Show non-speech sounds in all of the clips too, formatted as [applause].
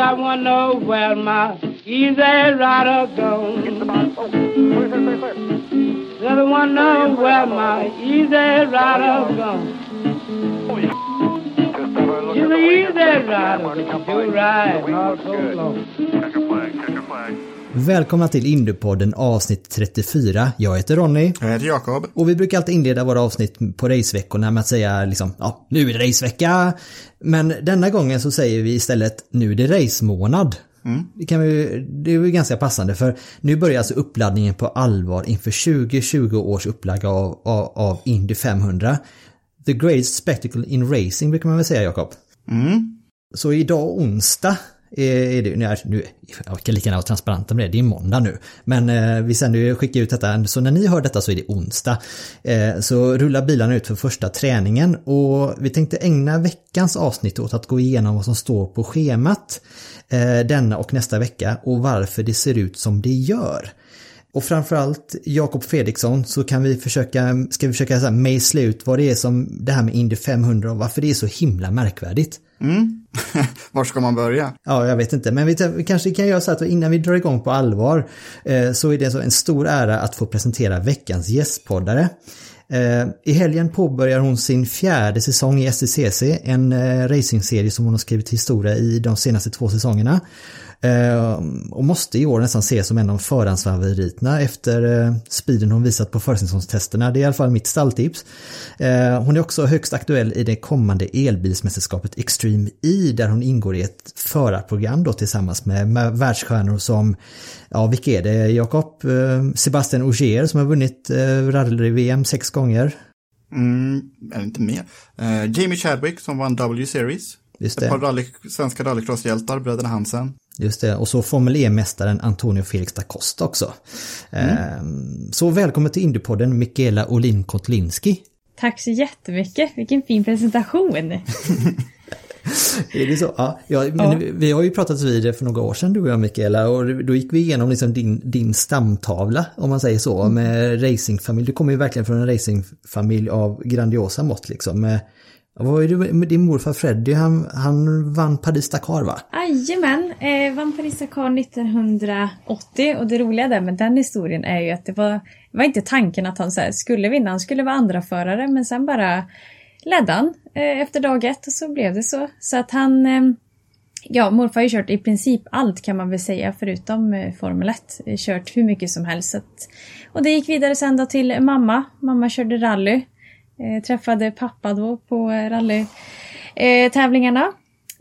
I want to know where my easy rider goes. Does I want to know where my easy rider goes. She's an easy rider, but do ride not so long. Check your flag, check your flag. Välkomna till Indiepodden avsnitt 34. Jag heter Ronny. Jag heter Jakob. Och vi brukar alltid inleda våra avsnitt på raceveckorna med att säga liksom, ja, nu är det racevecka. Men denna gången så säger vi istället, nu är det racemånad. Mm. Det, kan vi, det är ju ganska passande för nu börjar alltså uppladdningen på allvar inför 2020 års upplaga av, av, av Indy 500. The greatest spectacle in racing brukar man väl säga Jakob? Mm. Så idag onsdag Eh, är det, nu, nu, jag kan lika gärna vara transparenta med det, det är måndag nu. Men eh, vi sänder ju, skickar ut detta, så när ni hör detta så är det onsdag. Eh, så rullar bilarna ut för första träningen och vi tänkte ägna veckans avsnitt åt att gå igenom vad som står på schemat eh, denna och nästa vecka och varför det ser ut som det gör. Och framförallt Jakob Fredriksson så kan vi försöka, ska vi försöka mejsla ut vad det är som det här med Indy 500 och varför det är så himla märkvärdigt. Mm. [laughs] Var ska man börja? Ja, jag vet inte, men vi, vi kanske kan göra så att innan vi drar igång på allvar eh, så är det så en stor ära att få presentera veckans gästpoddare. Eh, I helgen påbörjar hon sin fjärde säsong i STCC, en eh, racingserie som hon har skrivit historia i de senaste två säsongerna. Och måste i år nästan ses som en av förhandsfavoriterna efter speeden hon visat på försäsongstesterna. Det är i alla fall mitt stalltips. Hon är också högst aktuell i det kommande elbilsmästerskapet Extreme E där hon ingår i ett förarprogram då tillsammans med världsstjärnor som, ja vilka är det Jakob? Sebastian Ogier som har vunnit rally-VM sex gånger. Mm, är inte mer. Jamie Chadwick som vann W-series. Ett par rally, svenska rallycrosshjältar, bröderna Hansen. Just det, och så Formel E-mästaren Antonio Felix da Costa också. Mm. Så välkommen till Indiepodden Mikaela Olin Kotlinski. Tack så jättemycket, vilken fin presentation. [laughs] är det så? Ja, ja, men ja. Vi har ju pratat vid det för några år sedan du och jag Mikaela och då gick vi igenom liksom din, din stamtavla om man säger så Mm. med racingfamilj. Du kommer ju verkligen från en racingfamilj av grandiosa mått liksom. Med, vad är det med din morfar Freddy? Han, han vann Paris-Dakar va? Jajamän, eh, vann Paris-Dakar 1980 och det roliga där med den historien är ju att det var, det var inte tanken att han så här, skulle vinna, han skulle vara andra förare men sen bara ledde han eh, efter dag ett och så blev det så. Så att han, eh, ja morfar har ju kört i princip allt kan man väl säga förutom eh, Formel 1. Eh, kört hur mycket som helst. Så att, och det gick vidare sen då till mamma, mamma körde rally. Eh, träffade pappa då på eh, rallytävlingarna. Eh,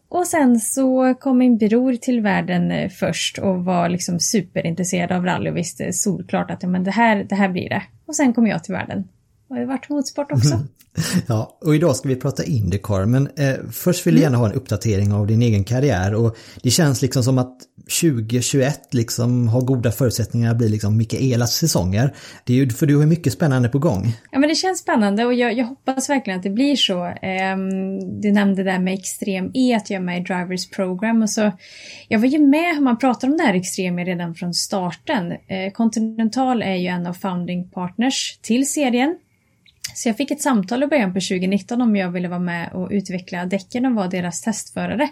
och sen så kom min bror till världen eh, först och var liksom superintresserad av rally och visste solklart att men det, här, det här blir det. Och sen kom jag till världen. Och det vart motorsport också. [laughs] Ja, och idag ska vi prata Indycar, men eh, först vill jag gärna ha en uppdatering av din egen karriär och det känns liksom som att 2021 liksom har goda förutsättningar att bli liksom Mikaelas säsonger. Det är ju för du har mycket spännande på gång. Ja men det känns spännande och jag, jag hoppas verkligen att det blir så. Um, du nämnde det där med extrem E, att jag är med i Drivers Program och så. Jag var ju med, man pratar om det här extrem E redan från starten. Uh, Continental är ju en av founding partners till serien. Så jag fick ett samtal i början på 2019 om jag ville vara med och utveckla däcken och vara deras testförare.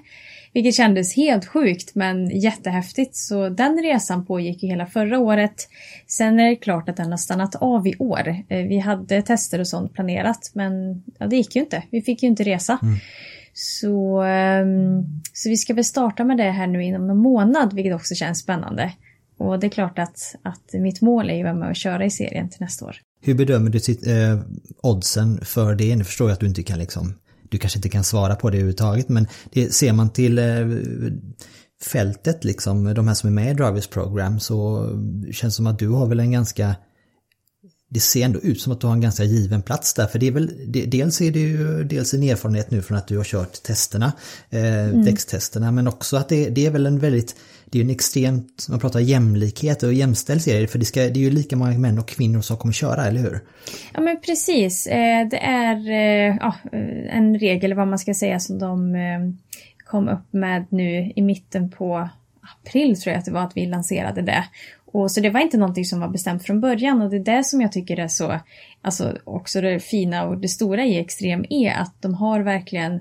Vilket kändes helt sjukt men jättehäftigt. Så den resan pågick ju hela förra året. Sen är det klart att den har stannat av i år. Vi hade tester och sånt planerat men ja, det gick ju inte. Vi fick ju inte resa. Mm. Så, så vi ska väl starta med det här nu inom någon månad vilket också känns spännande. Och det är klart att, att mitt mål är ju att vara med och köra i serien till nästa år. Hur bedömer du sitt, eh, oddsen för det? Nu förstår jag att du inte kan liksom, du kanske inte kan svara på det överhuvudtaget, men det, ser man till eh, fältet liksom, de här som är med i Drivers Program, så känns det som att du har väl en ganska det ser ändå ut som att du har en ganska given plats där, för det är väl, dels är det ju dels en erfarenhet nu från att du har kört testerna, eh, mm. däckstesterna, men också att det, det, är väl en väldigt, det är en extremt, man pratar jämlikhet och jämställd serie, för det, ska, det är ju lika många män och kvinnor som kommer köra, eller hur? Ja men precis, eh, det är eh, ja, en regel, vad man ska säga, som de kom upp med nu i mitten på april tror jag att det var att vi lanserade det. Och så det var inte någonting som var bestämt från början och det är det som jag tycker är så, alltså också det fina och det stora i Extrem E, att de har verkligen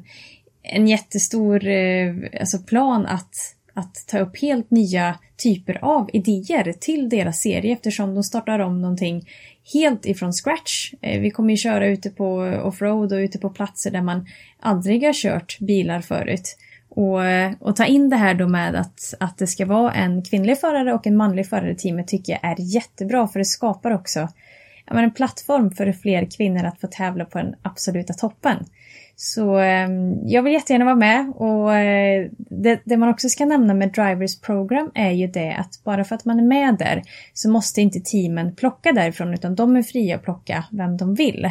en jättestor eh, alltså plan att, att ta upp helt nya typer av idéer till deras serie eftersom de startar om någonting helt ifrån scratch. Eh, vi kommer ju köra ute på offroad och ute på platser där man aldrig har kört bilar förut. Och, och, ta in det här då med att, att det ska vara en kvinnlig förare och en manlig förare i teamet tycker jag är jättebra för det skapar också men, en plattform för fler kvinnor att få tävla på den absoluta toppen. Så eh, jag vill jättegärna vara med och eh, det, det, man också ska nämna med Drivers Program är ju det att bara för att man är med där så måste inte teamen plocka därifrån utan de är fria att plocka vem de vill.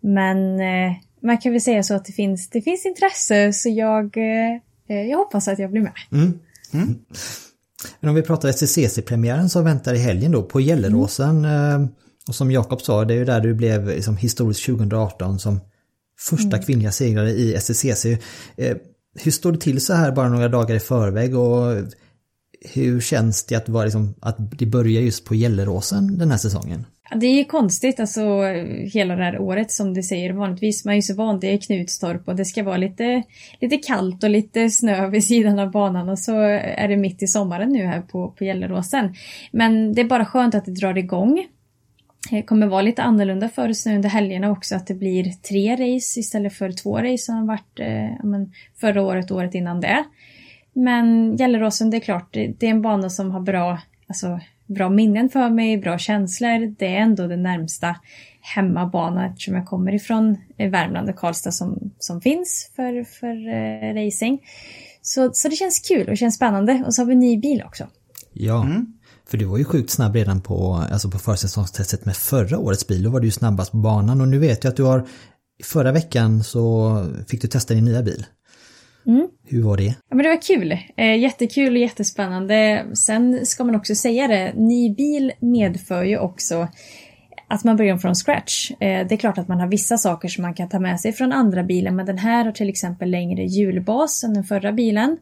Men eh, man kan väl säga så att det finns, det finns intresse så jag, eh, jag hoppas att jag blir med. Mm. Mm. Men om vi pratar SCCC-premiären som väntar i helgen då på Gelleråsen. Mm. Och som Jakob sa, det är ju där du blev liksom, historiskt 2018 som första mm. kvinnliga segrare i SCCC. Eh, hur står det till så här bara några dagar i förväg och hur känns det att, vara liksom, att det börjar just på Gelleråsen den här säsongen? Det är ju konstigt alltså hela det här året som du säger. Vanligtvis man är ju så van, det är Knutstorp och det ska vara lite, lite kallt och lite snö vid sidan av banan och så är det mitt i sommaren nu här på, på Gelleråsen. Men det är bara skönt att det drar igång. Det kommer vara lite annorlunda för oss nu under helgerna också att det blir tre race istället för två race som har varit eh, men, förra året och året innan det. Men Gelleråsen, det är klart, det, det är en bana som har bra, alltså bra minnen för mig, bra känslor. Det är ändå den närmsta hemmabana eftersom jag kommer ifrån eh, Värmland och Karlstad som, som finns för, för uh, racing. Så, så det känns kul och känns spännande och så har vi en ny bil också. Ja, mm. för du var ju sjukt snabb redan på, alltså på försäsongstestet med förra årets bil. Då var du ju snabbast på banan och nu vet jag att du har Förra veckan så fick du testa din nya bil. Mm. Hur var det? Ja, men det var kul. Eh, jättekul och jättespännande. Sen ska man också säga det, ny bil medför ju också att man börjar från scratch. Eh, det är klart att man har vissa saker som man kan ta med sig från andra bilen, men den här har till exempel längre hjulbas än den förra bilen.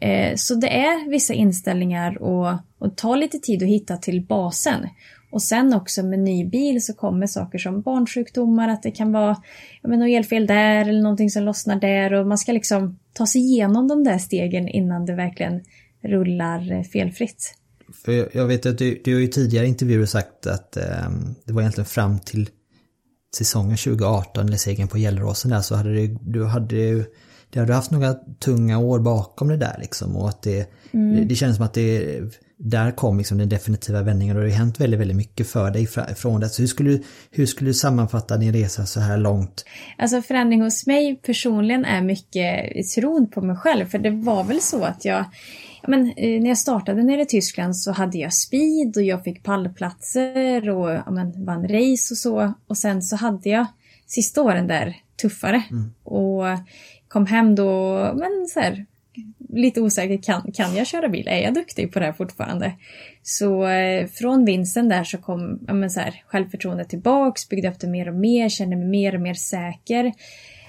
Eh, så det är vissa inställningar och, och tar lite tid att hitta till basen. Och sen också med ny bil så kommer saker som barnsjukdomar, att det kan vara menar, elfel där eller någonting som lossnar där och man ska liksom ta sig igenom de där stegen innan det verkligen rullar felfritt. För jag vet att du, du har ju tidigare intervjuer sagt att eh, det var egentligen fram till säsongen 2018 eller segern på Gelleråsen där så hade du, du hade ju du hade haft några tunga år bakom det där liksom och att det, mm. det, det känns som att det där kom liksom den definitiva vändningen och det har hänt väldigt, väldigt mycket för dig från det. Så hur skulle, du, hur skulle du sammanfatta din resa så här långt? Alltså förändring hos mig personligen är mycket tron på mig själv. För det var väl så att jag men, eh, när jag startade nere i Tyskland så hade jag speed och jag fick pallplatser och ja, men, vann race och så. Och sen så hade jag sista åren där tuffare. Mm. Och kom hem då, men så här, lite osäker, kan, kan jag köra bil? Är jag duktig på det här fortfarande? Så eh, från vinsten där så kom ja, men så här, självförtroendet tillbaks, byggde upp det mer och mer, kände mig mer och mer säker.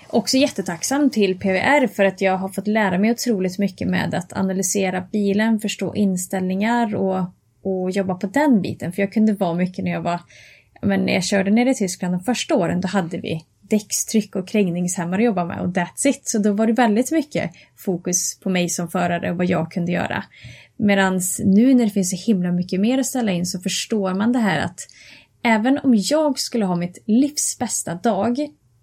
Också jättetacksam till PVR för att jag har fått lära mig otroligt mycket med att analysera bilen, förstå inställningar och, och jobba på den biten. För jag kunde vara mycket när jag var men när jag körde ner i Tyskland de första åren, då hade vi däckstryck och krängningshämmare att jobba med och that's it. Så då var det väldigt mycket fokus på mig som förare och vad jag kunde göra. Medan nu när det finns så himla mycket mer att ställa in så förstår man det här att även om jag skulle ha mitt livs bästa dag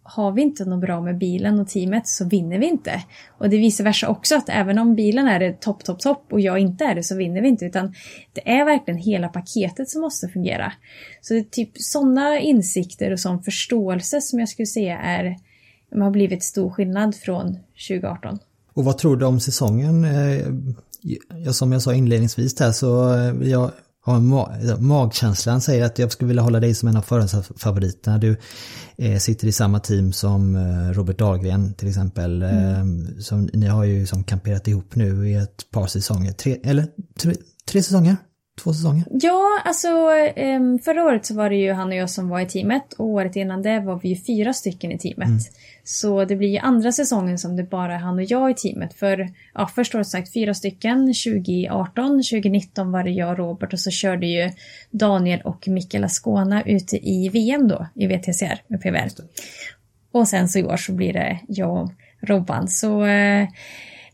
har vi inte något bra med bilen och teamet så vinner vi inte. Och det är vice versa också att även om bilen är det topp, topp, topp och jag inte är det så vinner vi inte utan det är verkligen hela paketet som måste fungera. Så det är typ sådana insikter och sån förståelse som jag skulle säga är har blivit stor skillnad från 2018. Och vad tror du om säsongen? Eh, ja, som jag sa inledningsvis där så eh, jag har ma magkänslan säger att jag skulle vilja hålla dig som en av förhandsfavoriterna. Du eh, sitter i samma team som eh, Robert Dahlgren till exempel. Mm. Eh, som, ni har ju som kamperat ihop nu i ett par säsonger. Tre, eller tre, tre säsonger? Två säsonger? Ja, alltså ehm, förra året så var det ju han och jag som var i teamet och året innan det var vi ju fyra stycken i teamet. Mm. Så det blir ju andra säsongen som det bara är han och jag i teamet. För ja, först året sagt fyra stycken, 2018, 2019 var det jag och Robert och så körde ju Daniel och Mikael Ascona ute i VM då i VTCR med PVR. Och sen så i år så blir det jag och Robban. Så eh,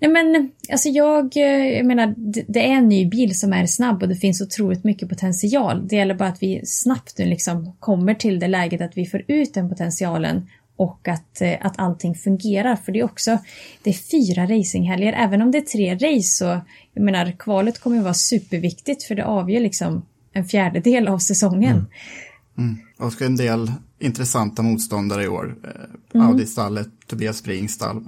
Nej men alltså jag, eh, jag menar det är en ny bil som är snabb och det finns otroligt mycket potential. Det gäller bara att vi snabbt nu liksom kommer till det läget att vi får ut den potentialen och att, eh, att allting fungerar. För det är också, det är fyra racinghelger. Även om det är tre race så, jag menar kvalet kommer att vara superviktigt för det avgör liksom en fjärdedel av säsongen. Mm. Mm. Och en del intressanta motståndare i år. Eh, mm. Audi-stallet, Tobias Springs stall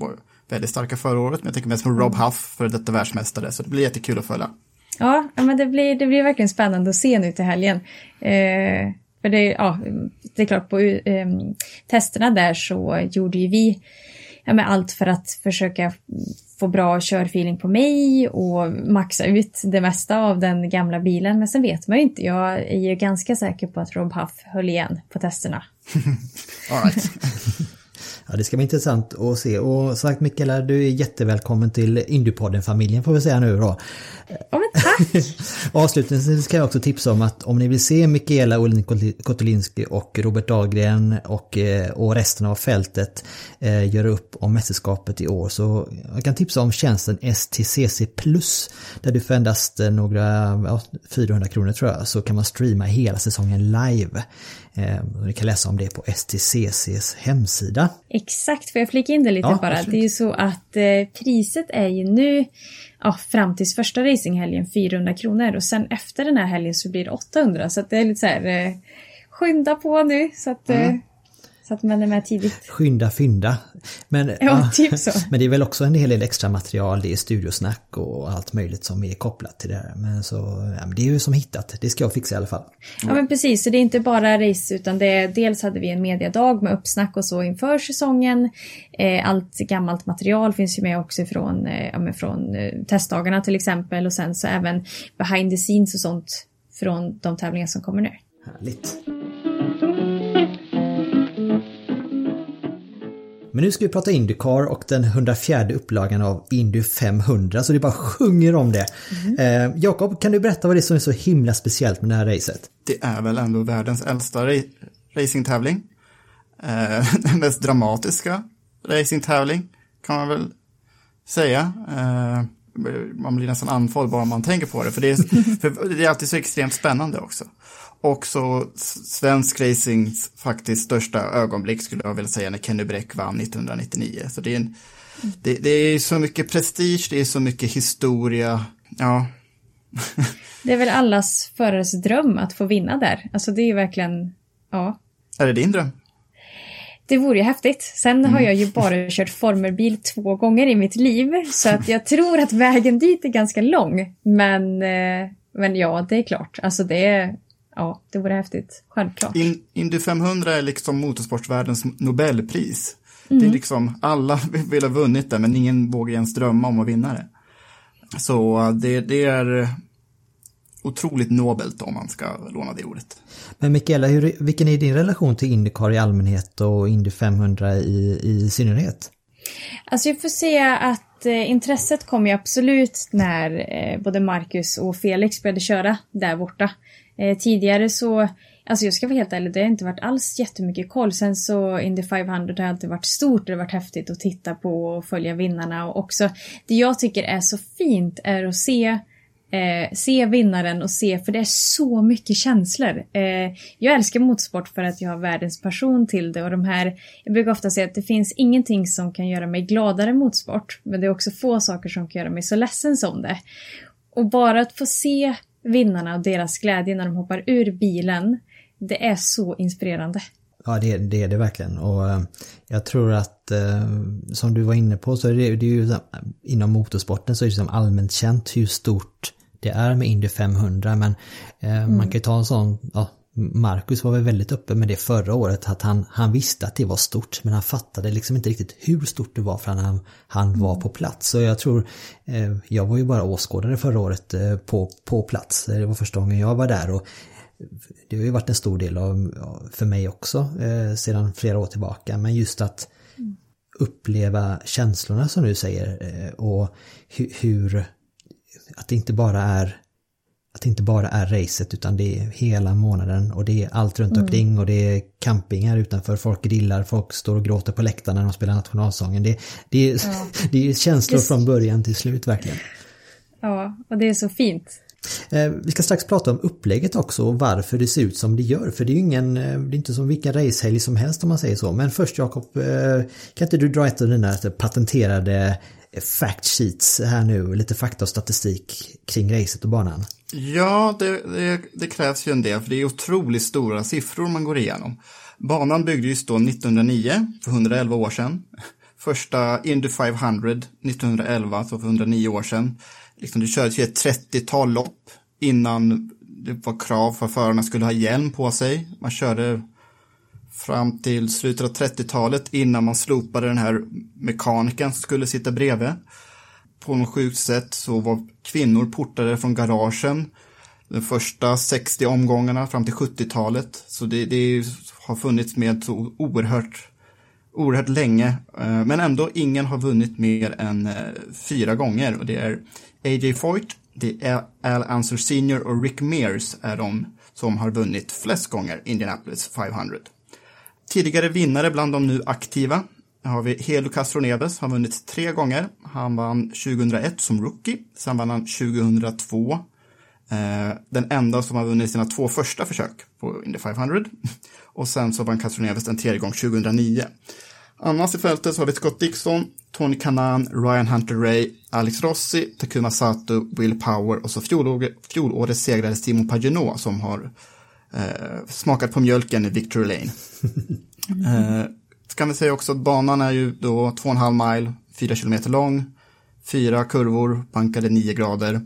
väldigt starka förra året, men jag tänker mest på Rob Huff, för detta världsmästare, så det blir jättekul att följa. Ja, men det blir, det blir verkligen spännande att se nu till helgen. Eh, för det, ja, det är klart, på eh, testerna där så gjorde ju vi ja, med allt för att försöka få bra körfeeling på mig och maxa ut det mesta av den gamla bilen. Men sen vet man ju inte. Jag är ju ganska säker på att Rob Huff höll igen på testerna. [laughs] All right. Ja, det ska bli intressant att se. Och sagt Mikaela, du är jättevälkommen till Indiepodden-familjen får vi säga nu då. Ja, men tack! [laughs] Avslutningsvis ska jag också tipsa om att om ni vill se Mikaela Olin Kotolinski och Robert Dahlgren och, eh, och resten av fältet eh, göra upp om mästerskapet i år så jag kan tipsa om tjänsten STCC Plus där du för endast eh, några ja, 400 kronor tror jag så kan man streama hela säsongen live. Eh, ni kan läsa om det på STCCs hemsida. Exakt, får jag flika in det lite ja, bara? Absolut. Det är ju så att eh, priset är ju nu ja, fram tills första racinghelgen 400 kronor och sen efter den här helgen så blir det 800 så att det är lite så här eh, skynda på nu så att mm. Så att man är med tidigt. Skynda fynda. Men, ja, typ så. [laughs] men det är väl också en hel del extra material, det är studiosnack och allt möjligt som är kopplat till det här. Men så, ja, men det är ju som hittat, det ska jag fixa i alla fall. Ja men precis, så det är inte bara race utan det är, dels hade vi en mediadag med uppsnack och så inför säsongen. Eh, allt gammalt material finns ju med också från, eh, ja, från eh, testdagarna till exempel och sen så även behind the scenes och sånt från de tävlingar som kommer nu. Härligt. Men nu ska vi prata Indycar och den 104 upplagan av Indy 500 så det bara sjunger om det. Mm. Eh, Jakob, kan du berätta vad det är som är så himla speciellt med det här racet? Det är väl ändå världens äldsta ra racingtävling. Eh, den [laughs] mest dramatiska racingtävling kan man väl säga. Eh, man blir nästan andfådd bara man tänker på det, för det är, [laughs] för det är alltid så extremt spännande också också svensk racings faktiskt största ögonblick skulle jag vilja säga när Kenny Bräck vann 1999. Så det är, en, det, det, är så mycket prestige, det är så mycket historia. Ja. [laughs] det är väl allas förares dröm att få vinna där. Alltså det är ju verkligen, ja. Är det din dröm? Det vore ju häftigt. Sen mm. har jag ju bara [laughs] kört formelbil två gånger i mitt liv. Så att jag tror att vägen dit är ganska lång. Men, eh, men ja, det är klart. Alltså det ja, det vore häftigt. Självklart. In, Indy 500 är liksom motorsportsvärldens Nobelpris. Mm. Det är liksom, alla [laughs] vill ha vunnit det, men ingen vågar ens drömma om att vinna det. Så det, det är otroligt nobelt om man ska låna det ordet. Men Mikaela, hur, vilken är din relation till Indycar i allmänhet och Indy 500 i, i synnerhet? Alltså jag får säga att eh, intresset kom ju absolut när eh, både Marcus och Felix började köra där borta. Eh, tidigare så, alltså jag ska vara helt ärlig, det har inte varit alls jättemycket koll. Sen så Indy 500 har alltid varit stort, det har varit häftigt att titta på och följa vinnarna och också det jag tycker är så fint är att se Eh, se vinnaren och se, för det är så mycket känslor. Eh, jag älskar motorsport för att jag har världens passion till det och de här, jag brukar ofta säga att det finns ingenting som kan göra mig gladare än motorsport, men det är också få saker som kan göra mig så ledsen som det. Och bara att få se vinnarna och deras glädje när de hoppar ur bilen, det är så inspirerande. Ja, det, det är det verkligen. Och eh, jag tror att, eh, som du var inne på, så är det, det är ju inom motorsporten så är det som allmänt känt hur stort det är med Indy 500. Men mm. man kan ju ta en sån, ja, Marcus var väl väldigt öppen med det förra året att han, han visste att det var stort men han fattade liksom inte riktigt hur stort det var förrän han, han var på plats. Så jag tror, eh, jag var ju bara åskådare förra året eh, på, på plats. Det var första gången jag var där och det har ju varit en stor del av, för mig också eh, sedan flera år tillbaka. Men just att uppleva känslorna som du säger eh, och hu, hur, att det inte bara är att det inte bara är racet utan det är hela månaden och det är allt runt mm. omkring och det är campingar utanför, folk grillar, folk står och gråter på läktaren när de spelar nationalsången. Det, det, är, ja. [laughs] det är känslor från början till slut verkligen. Ja, och det är så fint. Eh, vi ska strax prata om upplägget också och varför det ser ut som det gör. För det är ju ingen, eh, det är inte som vilken racehelg som helst om man säger så. Men först Jakob, eh, kan inte du dra ett av dina patenterade fact sheets här nu, lite fakta och statistik kring racet och banan? Ja, det, det, det, krävs ju en del, för det är otroligt stora siffror man går igenom. Banan byggdes då 1909, för 111 år sedan. Första Indy 500 1911, så för 109 år sedan liksom det kördes ju ett 30-tal lopp innan det var krav för att förarna skulle ha hjälm på sig. Man körde fram till slutet av 30-talet innan man slopade den här mekanikern som skulle sitta bredvid. På något sjukt sätt så var kvinnor portade från garagen de första 60 omgångarna fram till 70-talet. Så det, det, har funnits med så oerhört, oerhört länge. Eh, men ändå ingen har vunnit mer än eh, fyra gånger och det är A.J. Foyt, det är Al Anser Senior och Rick Mears är de som har vunnit flest gånger Indianapolis 500. Tidigare vinnare bland de nu aktiva har vi Helo Castroneves, har vunnit tre gånger. Han vann 2001 som rookie, sen vann han 2002. Eh, den enda som har vunnit sina två första försök på Indy 500. [laughs] Och sen så vann Castroneves en tredje gång 2009. Annars i fältet så har vi Scott Dixon, Tony Kanan, Ryan Hunter Ray, Alex Rossi, Takuma Sato, Will Power och så fjolårets segrare Simon Pagenaud som har eh, smakat på mjölken i Victory Lane. [laughs] eh, kan vi säga också att banan är ju då 2,5 mile, 4 kilometer lång, fyra kurvor, bankade 9 grader.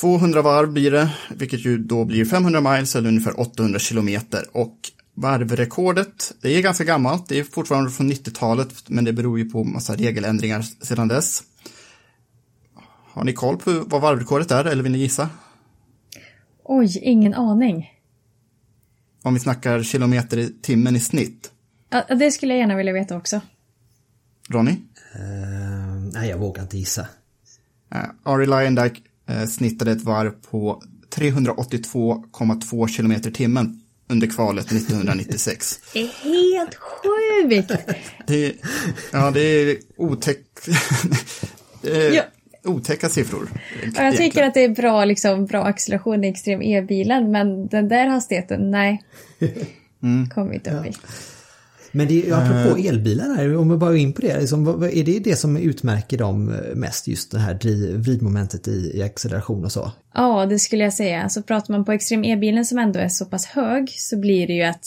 200 varv blir det, vilket ju då blir 500 miles eller ungefär 800 kilometer. Och Varvrekordet, det är ganska gammalt, det är fortfarande från 90-talet, men det beror ju på massa regeländringar sedan dess. Har ni koll på vad varvrekordet är, eller vill ni gissa? Oj, ingen aning. Om vi snackar kilometer i timmen i snitt. Ja, det skulle jag gärna vilja veta också. Ronny? Uh, nej, jag vågar inte gissa. Uh, Ari Lyondike uh, snittade ett varv på 382,2 kilometer i timmen under kvalet 1996. [laughs] Det är helt sjukt! Det, ja, det är otäckt. [laughs] ja. Otäcka siffror. Ja, jag tycker att det är bra, liksom, bra acceleration i extrem e-bilen, men den där hastigheten, nej. [laughs] Mm. Kommer vi inte upp i. Men det är, apropå uh, elbilar här, om vi bara går in på det, liksom, är det det som utmärker dem mest, just det här vridmomentet i, i acceleration och så? Ja, det skulle jag säga. Alltså pratar man på extrem e-bilen som ändå är så pass hög så blir det ju att,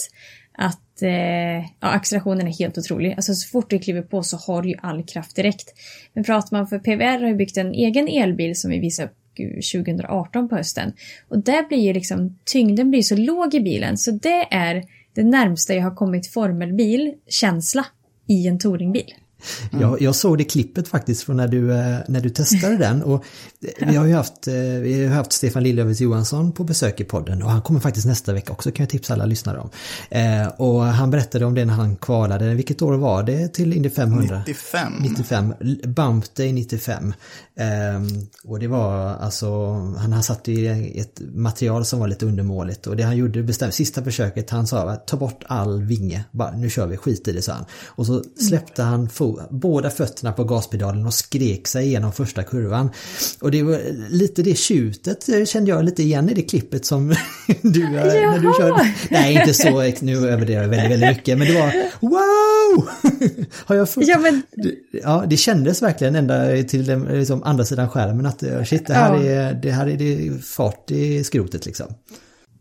att eh, ja, accelerationen är helt otrolig. Alltså så fort du kliver på så har du ju all kraft direkt. Men pratar man för PVR har ju byggt en egen elbil som vi visade 2018 på hösten. Och där blir ju liksom tyngden blir så låg i bilen så det är det närmsta jag har kommit formelbil känsla i en touringbil. Mm. Jag, jag, såg det klippet faktiskt från när du, eh, när du testade den och vi har ju haft, eh, vi har haft Stefan Lillövers Johansson på besök i podden och han kommer faktiskt nästa vecka också kan jag tipsa alla lyssnare om. Eh, och han berättade om det när han kvalade, vilket år var det till Indy 500? 95. 95, Bump Day 95. och det var alltså, han, han satt i ett material som var lite undermåligt och det han gjorde bestämt, sista försöket, han sa ta bort all vinge, bara nu kör vi, skit i det sa han. Och så släppte han båda fötterna på gaspedalen och skrek sig igenom första kurvan. Och det var lite det tjutet eh, kände jag lite igen i det klippet som [laughs] du, eh, när du körde. Nej, inte så, nu överdriver jag väldigt, väldigt mycket, men det var wow! [laughs] Har jag fått... Ja, men... ja, det kändes verkligen ända till den, liksom, andra sidan skärmen att shit, det här, ja. är, det här är det fart i skrotet liksom.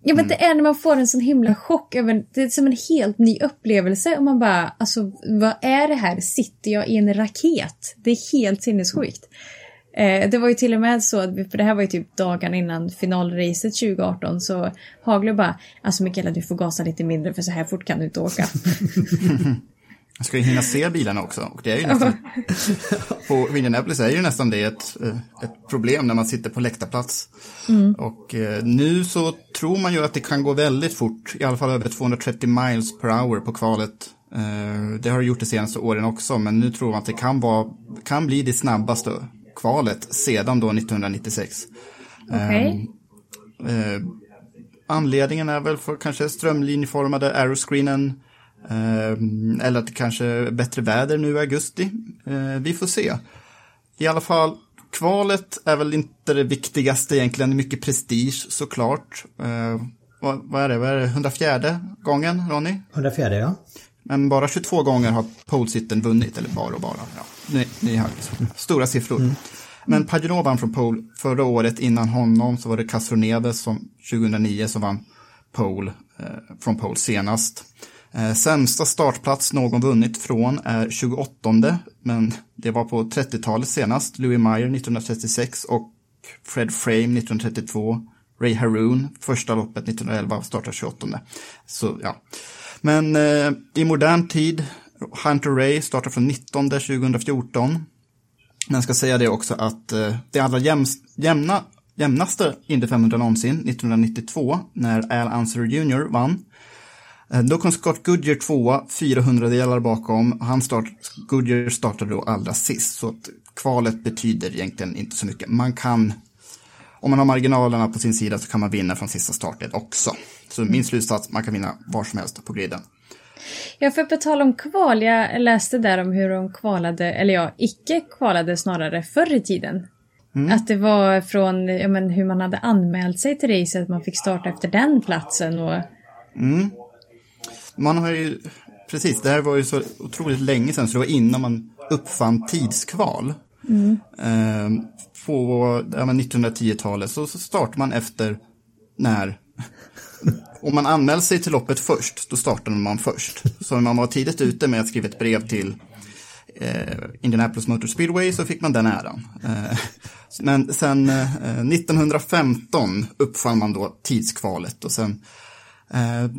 Ja men det är när man får en sån himla chock över, det är som en helt ny upplevelse och man bara, alltså vad är det här? Sitter jag i en raket? Det är helt sinnessjukt. Eh, det var ju till och med så, för det här var ju typ dagen innan finalracet 2018, så Haglö bara, alltså Mikaela du får gasa lite mindre för så här fort kan du inte åka. [laughs] [laughs] Jag ska ju hinna se bilarna också. Och det är ju nästan, [laughs] på Indianapolis är ju nästan det ett, eh, ett problem när man sitter på läktarplats. Mm. Och eh, nu så tror man ju att det kan gå väldigt fort, i alla fall över 230 miles per hour på kvalet. Eh, det har det gjort de senaste åren också, men nu tror man att det kan, vara, kan bli det snabbaste kvalet sedan då 1996. Okay. Eh, anledningen är väl för kanske strömlinjeformade aeroscreenen Ehm, eller att det kanske är bättre väder nu i augusti. Ehm, vi får se. I alla fall, kvalet är väl inte det viktigaste egentligen. Mycket prestige såklart. Ehm, vad, vad är det, vad är det, 104 gången Ronny? 104 ja. Men bara 22 gånger har polesitten vunnit, eller bara och bara. Ja, ni, ni har stora siffror. Mm. Men Pagino vann från pole förra året. Innan honom så var det Castroneves som 2009 som vann pole eh, från pole senast. Eh, sämsta startplats någon vunnit från är 28, men det var på 30-talet senast. Louis Meyer 1936 och Fred Frame 1932. Ray Haroon, första loppet 1911, startar 28. Så ja. Men eh, i modern tid, Hunter Ray startar från 19 2014. Men jag ska säga det också att eh, det allra jämna, jämnaste Indy 500 någonsin, 1992, när Al Anser Jr vann. Eh, då kom Scott Goodyear tvåa, 400 delar bakom. Han start, Goodyear startade då allra sist, så att kvalet betyder egentligen inte så mycket. Man kan, om man har marginalerna på sin sida så kan man vinna från sista startled också. Så min slutsats, man kan vinna var som helst på griden. Ja, för på tal om kval, jag läste där om hur de kvalade, eller ja, icke kvalade snarare förr i tiden. Mm. Att det var från ja, men, hur man hade anmält sig till racet, att man fick starta efter den platsen och... Mm man har ju, precis, det här var ju så otroligt länge sedan, så det var innan man uppfann tidskval. Mm. Eh, på ja, 1910-talet så, så startar man efter när om man anmäler sig till loppet först, då startar man först. Så om man var tidigt ute med att skriva ett brev till eh, Indianapolis Motor Speedway så fick man den äran. Eh, men sen eh, 1915 uppfann man då tidskvalet och sen eh,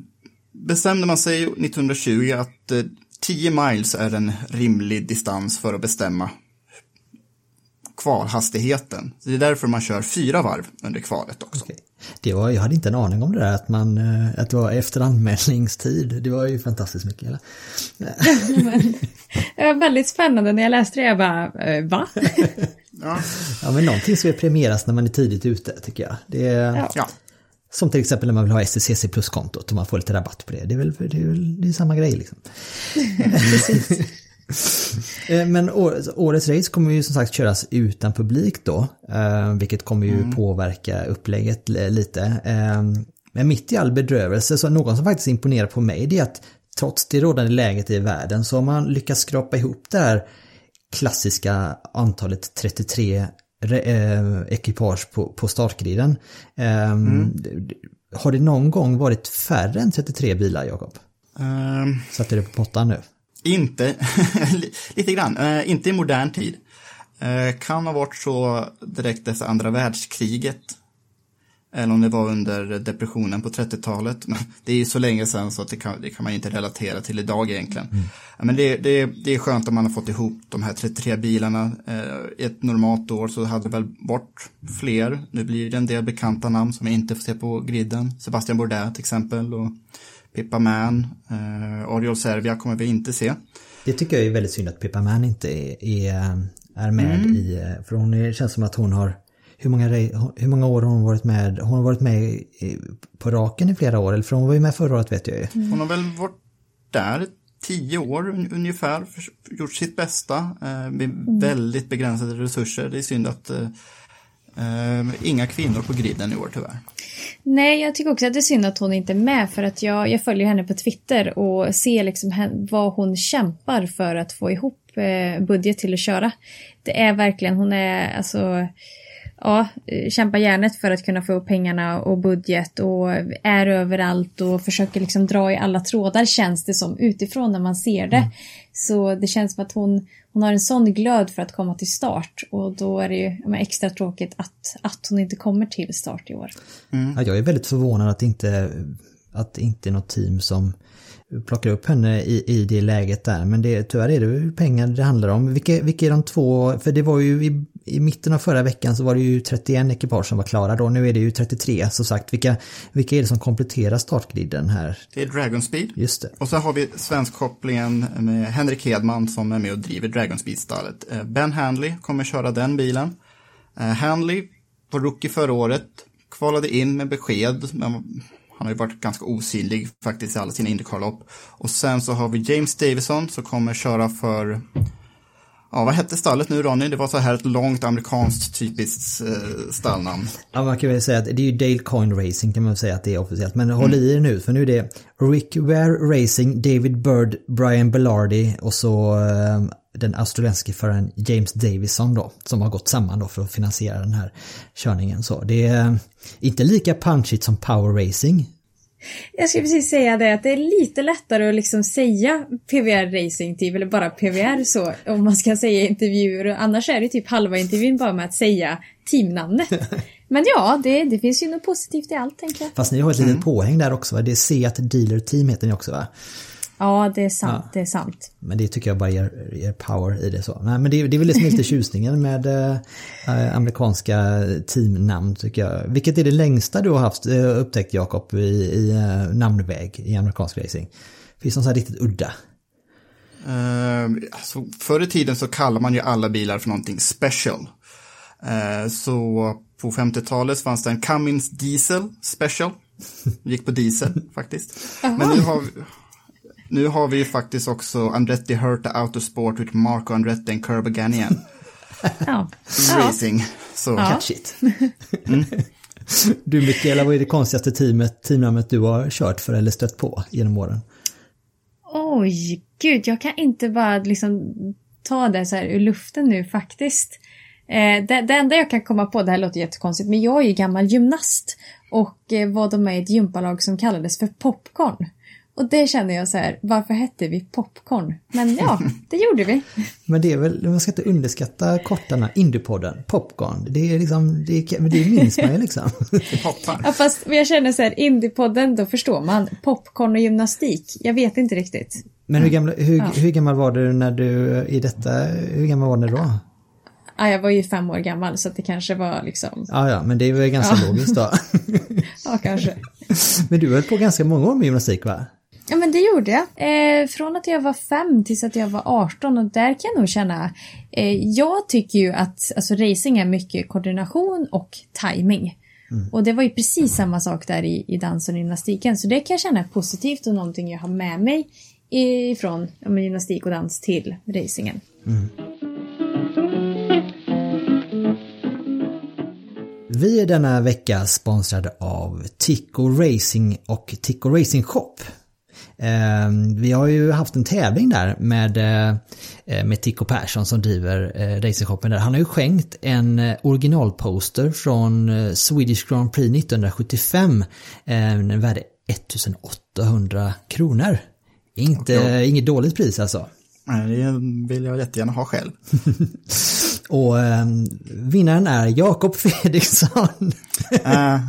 bestämde man sig 1920 att 10 eh, miles är en rimlig distans för att bestämma kvalhastigheten. Så det är därför man kör fyra varv under kvalet också. Okay. Det var, jag hade inte en aning om det där att, man, eh, att det var efter anmälningstid. Det var ju fantastiskt mycket. Eller? [laughs] det var väldigt spännande när jag läste det. Jag bara, eh, va? [laughs] ja. ja, men någonting ska premieras när man är tidigt ute tycker jag. Det, ja. Som till exempel när man vill ha STCC plus-kontot och man får lite rabatt på det. Det är väl, det är, väl, det är samma grej liksom. [laughs] [laughs] Eh, men årets race kommer ju som sagt köras utan publik då, eh, vilket kommer ju mm. påverka upplägget lite. Eh, men mitt i all bedrövelse, så någon som faktiskt imponerar på mig, det är att trots det rådande läget i världen så har man lyckats skrapa ihop det här klassiska antalet 33 eh, ekipage på, på startgriden. Eh, mm. Har det någon gång varit färre än 33 bilar, Jakob? Um, Satte du på pottan nu? Inte, [laughs] lite grann. Uh, inte i modern tid. Uh, kan ha varit så direkt efter andra världskriget eller om det var under depressionen på 30-talet. Det är ju så länge sedan så att det kan, det kan man inte relatera till idag egentligen. Mm. Men det, det, det är skönt om man har fått ihop de här 33 bilarna. Eh, ett normalt år så hade det väl varit fler. Nu blir det en del bekanta namn som vi inte får se på griden. Sebastian Bourdais till exempel och Pippa Man. Eh, Oriol Servia kommer vi inte se. Det tycker jag är väldigt synd att Pippa Man inte är, är, är med mm. i, för hon är, känns som att hon har hur många, hur många år har hon varit med? Hon har varit med på raken i flera år, eller för hon var ju med förra året vet jag ju. Mm. Hon har väl varit där tio år ungefär gjort sitt bästa eh, med mm. väldigt begränsade resurser. Det är synd att eh, eh, inga kvinnor på griden i år tyvärr. Nej, jag tycker också att det är synd att hon inte är med för att jag, jag följer henne på Twitter och ser liksom vad hon kämpar för att få ihop eh, budget till att köra. Det är verkligen, hon är alltså ja, kämpar järnet för att kunna få upp pengarna och budget och är överallt och försöker liksom dra i alla trådar känns det som utifrån när man ser det. Mm. Så det känns som att hon, hon har en sån glöd för att komma till start och då är det ju extra tråkigt att, att hon inte kommer till start i år. Mm. Ja, jag är väldigt förvånad att inte, att det inte är något team som plockar upp henne i, i det läget där. Men det, tyvärr är det pengar det handlar om. Vilka, vilka är de två, för det var ju i, i mitten av förra veckan så var det ju 31 ekipage som var klara då. Nu är det ju 33 som sagt. Vilka, vilka är det som kompletterar startgriden här? Det är Dragonspeed. Just det. Och så har vi svenskkopplingen med Henrik Hedman som är med och driver Dragonspeed-stallet. Eh, ben Handley kommer köra den bilen. Eh, Handley var rookie förra året, kvalade in med besked, men han har ju varit ganska osynlig faktiskt i alla sina Indycar-lopp. Och sen så har vi James Davison som kommer köra för Ja, vad hette stallet nu Ronny? Det var så här ett långt amerikanskt typiskt eh, stallnamn. Ja, man kan väl säga att det är ju Dale Coin Racing kan man säga att det är officiellt. Men håll i er nu, för nu är det Rick Ware Racing, David Bird, Brian Bellardi och så eh, den australienske föraren James Davison då, som har gått samman då för att finansiera den här körningen. Så det är eh, inte lika punchigt som Power Racing. Jag skulle precis säga det att det är lite lättare att liksom säga PVR Racing Team eller bara PVR så om man ska säga intervjuer. Annars är det typ halva intervjun bara med att säga teamnamnet. [laughs] Men ja, det, det finns ju något positivt i allt tänker jag. Fast ni har ett litet mm. påhäng där också va? Det är Seat Dealer Team heter ni också va? Ja, det är sant. Ja. Det är sant. Men det tycker jag bara ger, ger power i det så. Nej, men det, det är väl det som är lite [laughs] tjusningen med äh, amerikanska teamnamn tycker jag. Vilket är det längsta du har haft äh, upptäckt Jakob i, i äh, namnväg i amerikansk racing? Finns det något så här riktigt udda? Uh, alltså, förr i tiden så kallar man ju alla bilar för någonting special. Uh, så på 50-talet fanns det en Cummins Diesel Special. [laughs] Gick på diesel faktiskt. Men nu har vi, nu har vi ju faktiskt också Andretti Herta Autosport with Marco Andretti and Curbaganian. [laughs] ja. Racing. Så. Ja. Catchigt. [laughs] Mm. Du Mikaela, vad är det konstigaste teamet, teamnamnet du har kört för eller stött på genom åren? Oj, gud, jag kan inte bara liksom ta det så här ur luften nu faktiskt. Eh, det, det, enda jag kan komma på, det här låter jättekonstigt, men jag är ju gammal gymnast och eh, var då med i ett gympalag som kallades för Popcorn. Och det känner jag så här, varför hette vi popcorn? Men ja, [laughs] det gjorde vi. Men det är väl, man ska inte underskatta kortarna, Indiepodden, popcorn. Det är liksom, det, är, det minns man ju liksom. [laughs] ja fast jag känner så här, Indiepodden, då förstår man. Popcorn och gymnastik, jag vet inte riktigt. Men hur, gamla, hur, ja. hur gammal var du när du, i detta, hur gammal var du då? Ja, jag var ju fem år gammal så det kanske var liksom... Ja, ja, men det är väl ganska ja. logiskt då. [laughs] ja, kanske. Men du höll på ganska många år med gymnastik va? Ja men det gjorde jag. Eh, från att jag var fem tills att jag var 18 och där kan jag nog känna. Eh, jag tycker ju att alltså, racing är mycket koordination och timing. Mm. Och det var ju precis samma sak där i, i dans och gymnastiken. Så det kan jag känna är positivt och någonting jag har med mig ifrån ja, gymnastik och dans till racingen. Mm. Vi är denna vecka sponsrade av Tico Racing och Tico Racing Shop. Ehm, vi har ju haft en tävling där med, eh, med Tico Persson som driver eh, racingshoppen där. Han har ju skänkt en eh, originalposter från Swedish Grand Prix 1975. Den värde 1800 kronor. Inte, okay. Inget dåligt pris alltså. Nej, det vill jag jättegärna ha själv. [laughs] Och eh, vinnaren är Jakob [laughs] Fredriksson. Uh.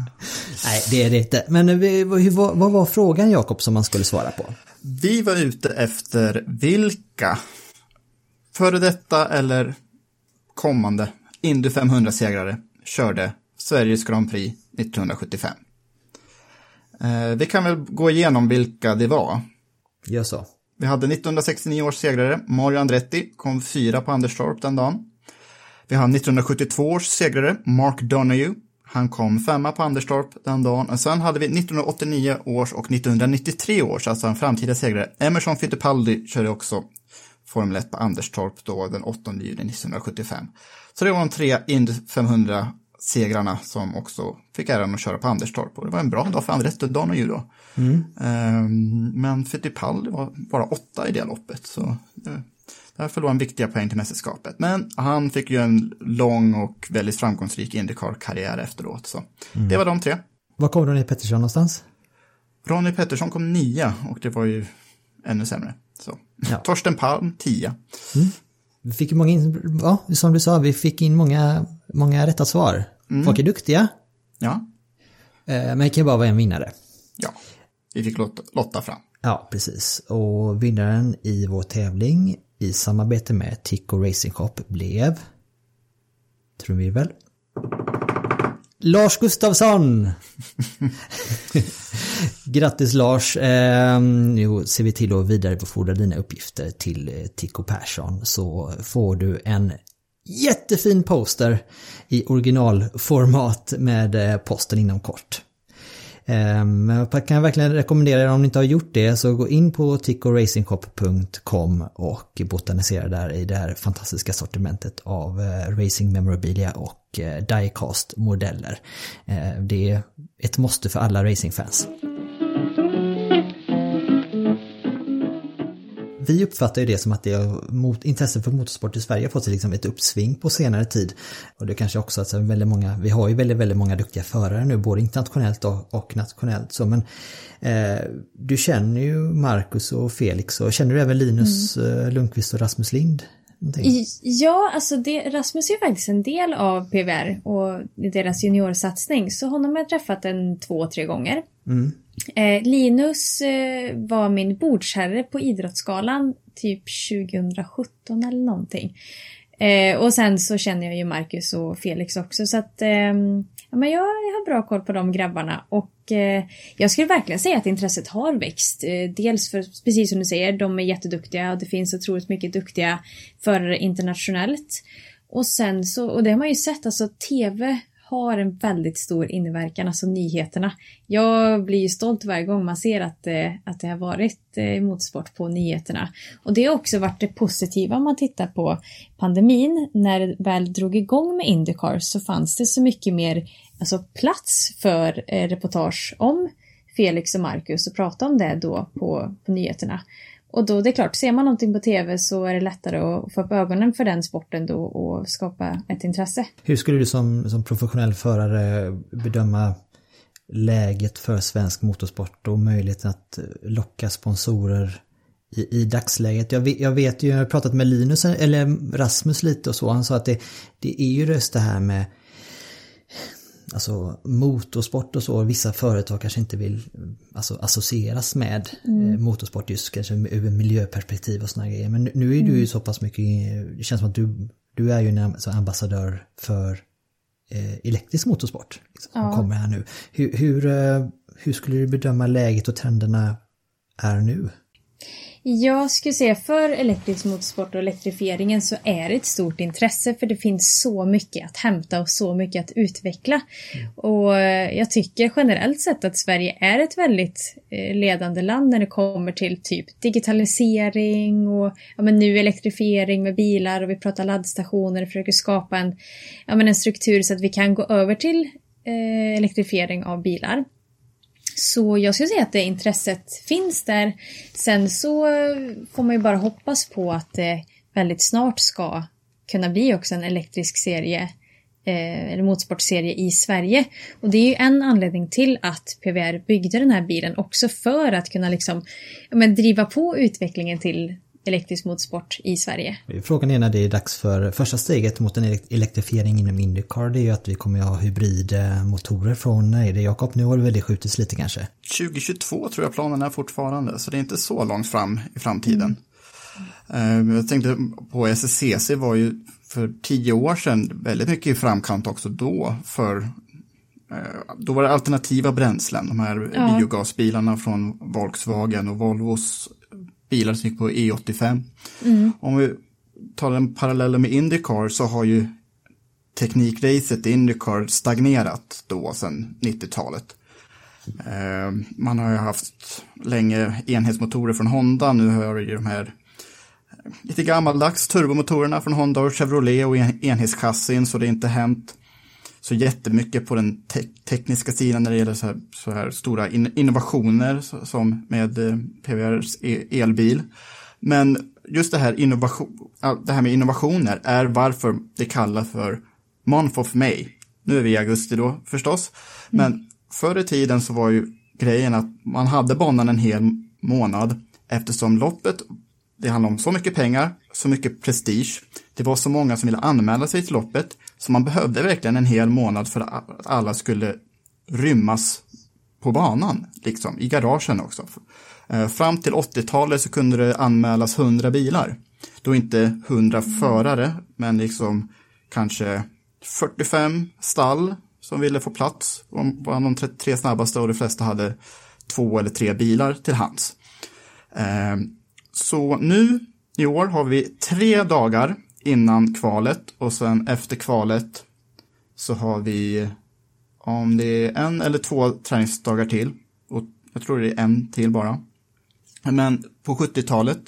Nej, det är det inte. Men hur, vad, vad var frågan Jakob som man skulle svara på? Vi var ute efter vilka före detta eller kommande Indy 500-segrare körde Sveriges Grand Prix 1975. Eh, vi kan väl gå igenom vilka det var. Gör så. Vi hade 1969 års segrare, Mario Andretti, kom fyra på Anderstorp den dagen. Vi har 1972 års segrare, Mark Donoghue, Han kom femma på Anderstorp den dagen. Och sen hade vi 1989 års och 1993 års, alltså en framtida segrare. Emerson Fittipaldi körde också Formel 1 på Anderstorp då den 8 juni 1975. Så det var de tre Indy 500 segrarna som också fick äran att köra på Anderstorp. Och det var en bra dag för Andres Dano ju då. Mm. Um, men Fittipaldi var bara åtta i det loppet. Så det, där förlorade han viktiga poäng till mästerskapet. Men han fick ju en lång och väldigt framgångsrik Indycar-karriär efteråt. Så mm. det var de tre. Var kom Ronny Pettersson någonstans? Ronny Pettersson kom nia och det var ju ännu sämre. Så. Ja. [laughs] Torsten Palm tia. Mm. Vi fick många in, ja, som du sa, vi fick in många, många rätta svar. Mm. Folk är duktiga. Ja. Eh, men det kan ju bara vara en vinnare. Ja, vi fick lotta, lotta fram. Ja, precis. Och vinnaren i vår tävling i samarbete med Tico Racing Shop blev trumvirvel Lars Gustafsson! [laughs] Grattis Lars! Eh, nu ser vi till att vidarebefordra dina uppgifter till eh, Tico Persson så får du en jättefin poster i originalformat med eh, posten inom kort. Ehm, men jag kan verkligen rekommendera er om ni inte har gjort det så gå in på tickoracingshop.com och botanisera där i det här fantastiska sortimentet av eh, racing memorabilia och eh, diecast modeller. Ehm, det är ett måste för alla racingfans. Vi uppfattar ju det som att det mot, intresset för motorsport i Sverige har fått liksom ett uppsving på senare tid. Och det kanske också att väldigt många, vi har ju väldigt, väldigt många duktiga förare nu, både internationellt och, och nationellt. Så, men eh, du känner ju Marcus och Felix och känner du även Linus mm. Eh, Lundqvist och Rasmus Lind? Någonting? Ja, alltså det, Rasmus är ju faktiskt en del av PVR och deras juniorsatsning. Så honom har jag träffat en två, tre gånger. Mm. Eh, Linus eh, var min bordsherre på Idrottsgalan typ 2017 eller någonting. Eh, och sen så känner jag ju Marcus och Felix också så att ehm, ja, men jag, jag har bra koll på de grabbarna och eh, jag skulle verkligen säga att intresset har växt. Eh, dels för, precis som du säger, de är jätteduktiga och det finns otroligt mycket duktiga förare internationellt. Och sen så, och det har man ju sett, alltså TV har en väldigt stor inverkan, alltså nyheterna. Jag blir ju stolt varje gång man ser att, eh, att det har varit eh, motorsport på nyheterna. Och det har också varit det positiva om man tittar på pandemin. När det väl drog igång med Indycar så fanns det så mycket mer alltså, plats för eh, reportage om Felix och Marcus och prata om det då på, på nyheterna. Och då det är klart, ser man någonting på tv så är det lättare att få upp ögonen för den sporten då och skapa ett intresse. Hur skulle du som, som professionell förare bedöma läget för svensk motorsport och möjligheten att locka sponsorer i, i dagsläget. Jag vet, jag vet ju, jag har pratat med Linus eller Rasmus lite och så, han sa att det, det är ju just det här med alltså motorsport och så, vissa företag kanske inte vill alltså, associeras med mm. eh, motorsport just kanske ur miljöperspektiv och sådana grejer. Men nu, nu är du ju mm. så pass mycket, det känns som att du, du är ju en alltså, ambassadör för eh, elektrisk motorsport. Liksom, ja. Som kommer här nu. Hur, hur, eh, hur skulle du bedöma läget och trenderna är nu? Jag skulle säga för elektrisk motorsport och elektrifieringen så är det ett stort intresse för det finns så mycket att hämta och så mycket att utveckla. Och eh, jag tycker generellt sett att Sverige är ett väldigt eh, ledande land när det kommer till typ digitalisering och ja, men nu elektrifiering med bilar och vi pratar laddstationer och försöker skapa en, ja, men en struktur så att vi kan gå över till eh, elektrifiering av bilar. Så jag skulle säga att det intresset finns där. Sen så får man ju bara hoppas på att det väldigt snart ska kunna bli också en elektrisk serie eh, eller motorsportserie i Sverige. Och det är ju en anledning till att PVR byggde den här bilen också för att kunna liksom men, driva på utvecklingen till elektrisk motorsport i Sverige. Frågan är när det är dags för första steget mot en elektrifiering inom Indycar. Det är ju att vi kommer att ha hybridmotorer från, nej det Jakob, nu har det väl det skjutits lite kanske? 2022 tror jag planen är fortfarande, så det är inte så långt fram i framtiden. Mm. Jag tänkte på SSCC var ju för tio år sedan väldigt mycket i framkant också då för eh, då var det alternativa bränslen, de här ja. biogasbilarna från Volkswagen och Volvos bilar som gick på E85. Mm. Om vi tar en parallell med Indycar så har ju teknikracet i Indycar stagnerat då sedan 90-talet. Eh, man har ju haft länge enhetsmotorer från Honda, nu har vi de här eh, lite gammaldags turbomotorerna från Honda och Chevrolet och enhetschassin så det är inte hänt så jättemycket på den te tekniska sidan när det gäller så här, så här stora in innovationer som med eh, PVRs e elbil. Men just det här, innovation, det här med innovationer är varför det kallas för Month of May. Nu är vi i augusti då förstås, men mm. förr i tiden så var ju grejen att man hade banan en hel månad eftersom loppet, det handlar om så mycket pengar, så mycket prestige. Det var så många som ville anmäla sig till loppet, så man behövde verkligen en hel månad för att alla skulle rymmas på banan, liksom, i garagen också. Eh, fram till 80-talet så kunde det anmälas 100 bilar. Då inte 100 förare, men liksom kanske 45 stall som ville få plats. Bland de tre snabbaste och de flesta hade två eller tre bilar till hands. Eh, så nu i år har vi tre dagar innan kvalet och sen efter kvalet så har vi om det är en eller två träningsdagar till och jag tror det är en till bara. Men på 70-talet,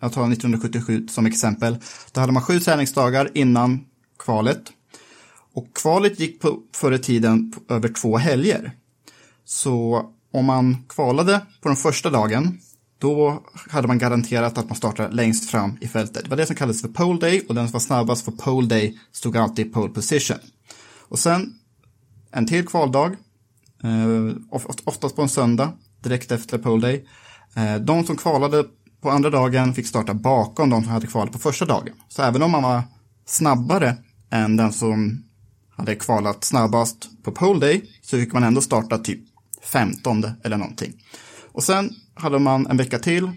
jag tar 1977 som exempel, då hade man sju träningsdagar innan kvalet. Och kvalet gick på, förr i tiden över två helger. Så om man kvalade på den första dagen, då hade man garanterat att man startade längst fram i fältet. Det var det som kallades för pole day och den som var snabbast för pole day stod alltid i pole position. Och sen en till kvaldag, eh, oftast på en söndag, direkt efter pole day. Eh, de som kvalade på andra dagen fick starta bakom de som hade kvalat på första dagen. Så även om man var snabbare än den som hade kvalat snabbast på pole day så fick man ändå starta typ 15 eller någonting. Och sen hade man en vecka till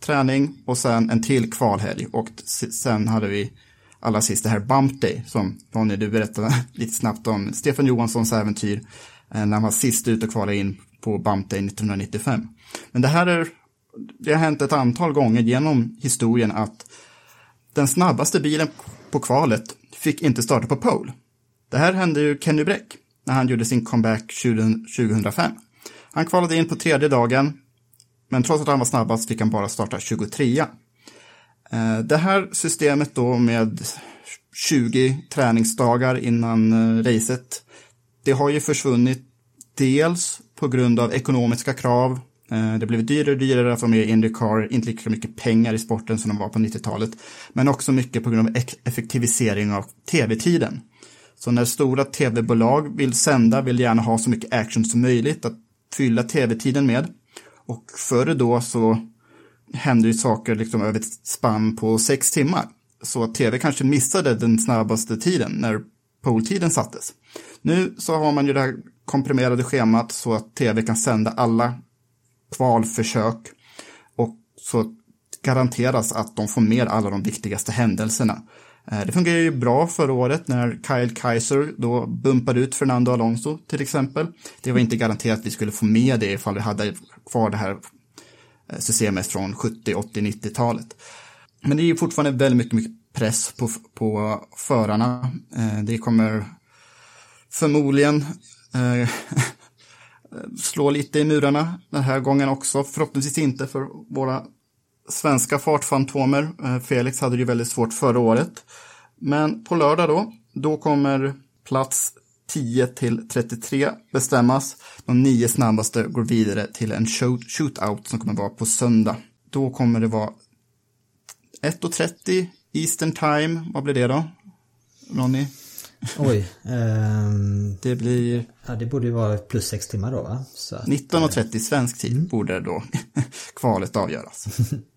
träning och sen en till kvalhelg och sen hade vi allra sist det här Bump Day som Ronny du berättade [laughs] lite snabbt om Stefan Johanssons äventyr eh, när han var sist ut och kvalade in på Bump Day 1995. Men det här är, det har hänt ett antal gånger genom historien att den snabbaste bilen på kvalet fick inte starta på pole. Det här hände ju Kenny Bräck när han gjorde sin comeback 2005. Han kvalade in på tredje dagen, men trots att han var snabbast fick han bara starta 23. Eh, det här systemet då med 20 träningsdagar innan eh, racet, det har ju försvunnit dels på grund av ekonomiska krav. Eh, det blev dyrare och dyrare att vara med i Indycar, inte lika mycket pengar i sporten som de var på 90-talet. Men också mycket på grund av effektivisering av tv-tiden. Så när stora tv-bolag vill sända vill gärna ha så mycket action som möjligt att fylla tv-tiden med. Och före då så hände ju saker liksom över ett spann på sex timmar. Så att tv kanske missade den snabbaste tiden när poltiden sattes. Nu så har man ju det här komprimerade schemat så att tv kan sända alla kvalförsök och så garanteras att de får med alla de viktigaste händelserna. Eh, det fungerade ju bra förra året när Kyle Kaiser då bumpade ut Fernando Alonso till exempel. Det var inte garanterat att vi skulle få med det ifall vi hade kvar det här eh, systemet från 70, 80, 90-talet. Men det är ju fortfarande väldigt mycket, mycket press på, på förarna. Eh, det kommer förmodligen [laughs] slå lite i murarna den här gången också. Förhoppningsvis inte för våra svenska fartfantomer. Eh, Felix hade det ju väldigt svårt förra året. Men på lördag då, då kommer plats 10 till 33 bestämmas. De nio snabbaste går vidare till en shootout som kommer vara på söndag. Då kommer det vara 1.30 Eastern time. Vad blir det då? Ronny? Oj. Um, [laughs] det blir... Ja, det borde ju vara plus sex timmar då va? 19.30 svensk tid mm. borde då [laughs] kvalet avgöras. [laughs]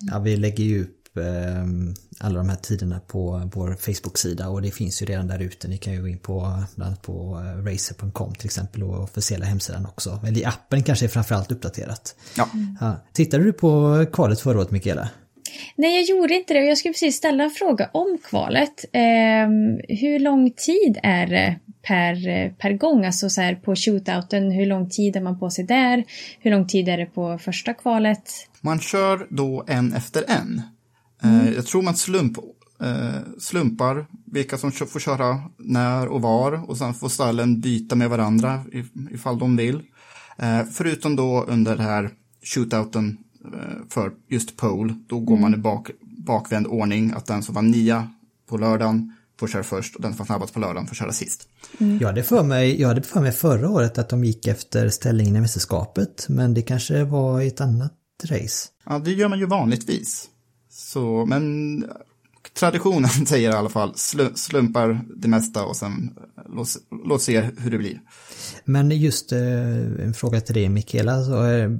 Ja, vi lägger ju upp eh, alla de här tiderna på vår Facebook-sida och det finns ju redan där ute. Ni kan ju gå in på bland annat på eh, racer.com till exempel och officiella hemsidan också. Eller i appen kanske är framförallt uppdaterat. Ja. ja. Tittade du på kvalet förra året Mikaela? Nej, jag gjorde inte det och jag skulle precis ställa en fråga om kvalet. Eh, hur lång tid är det per, per gång? Alltså så här på shootouten, hur lång tid är man på sig där? Hur lång tid är det på första kvalet? Man kör då en efter en. Eh, mm. Jag tror man slump, eh, slumpar vilka som får köra när och var och sen får stallen byta med varandra ifall de vill. Eh, förutom då under det här shootouten för just pole, då går mm. man i bak, bakvänd ordning, att den som var nia på lördagen får köra först och den som var snabbast på lördagen får köra sist. Mm. Jag, hade för mig, jag hade för mig förra året att de gick efter ställningen i mästerskapet, men det kanske var i ett annat race. Ja, det gör man ju vanligtvis. Så, men traditionen [laughs] säger i alla fall slumpar det mesta och sen låt, låt se hur det blir. Men just eh, en fråga till dig Mikaela, så, eh,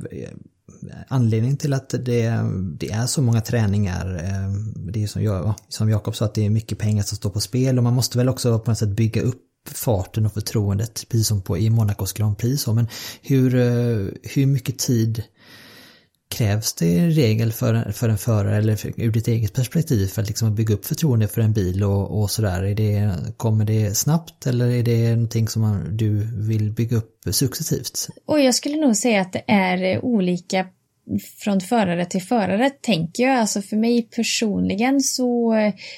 anledningen till att det, det, är så många träningar, eh, det är som, jag, som Jakob sa att det är mycket pengar som står på spel och man måste väl också på något sätt bygga upp farten och förtroendet, precis som på, i Monacos Grand Prix. Så, men hur, eh, hur mycket tid krävs det i regel för, för en förare eller för, ur ditt eget perspektiv för att liksom bygga upp förtroende för en bil och, och sådär? Är det, kommer det snabbt eller är det någonting som man, du vill bygga upp successivt? Och jag skulle nog säga att det är olika från förare till förare tänker jag. Alltså för mig personligen så,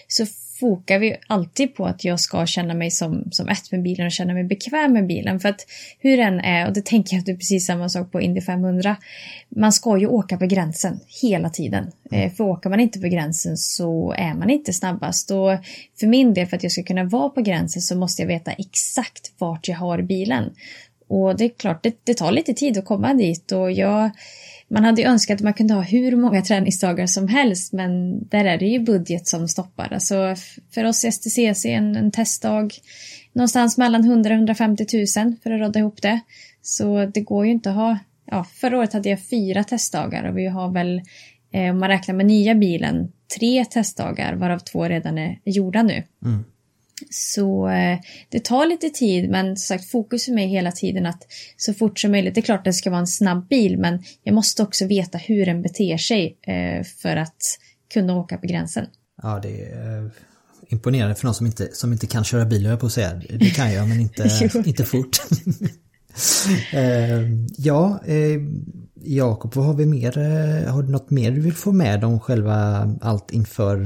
så fokar vi alltid på att jag ska känna mig som, som ett med bilen och känna mig bekväm med bilen. För att hur den är, och det tänker jag att det är precis samma sak på Indy 500, man ska ju åka på gränsen hela tiden. Mm. För åker man inte på gränsen så är man inte snabbast. Och för min del, för att jag ska kunna vara på gränsen så måste jag veta exakt vart jag har bilen. Och det är klart, det, det tar lite tid att komma dit och jag man hade ju önskat att man kunde ha hur många träningsdagar som helst men där är det ju budget som stoppar. Alltså för oss i STCC en, en testdag någonstans mellan 100 150 000 för att råda ihop det. Så det går ju inte att ha, ja förra året hade jag fyra testdagar och vi har väl eh, om man räknar med nya bilen tre testdagar varav två redan är gjorda nu. Mm. Så eh, det tar lite tid men sagt fokus för mig hela tiden att så fort som möjligt, det är klart att det ska vara en snabb bil men jag måste också veta hur den beter sig eh, för att kunna åka på gränsen. Ja, det är eh, imponerande för någon som inte, som inte kan köra bil, jag på att säga. Det kan jag men inte, [laughs] inte fort. [laughs] ja, Jakob, vad har vi mer? Har du något mer du vill få med om själva allt inför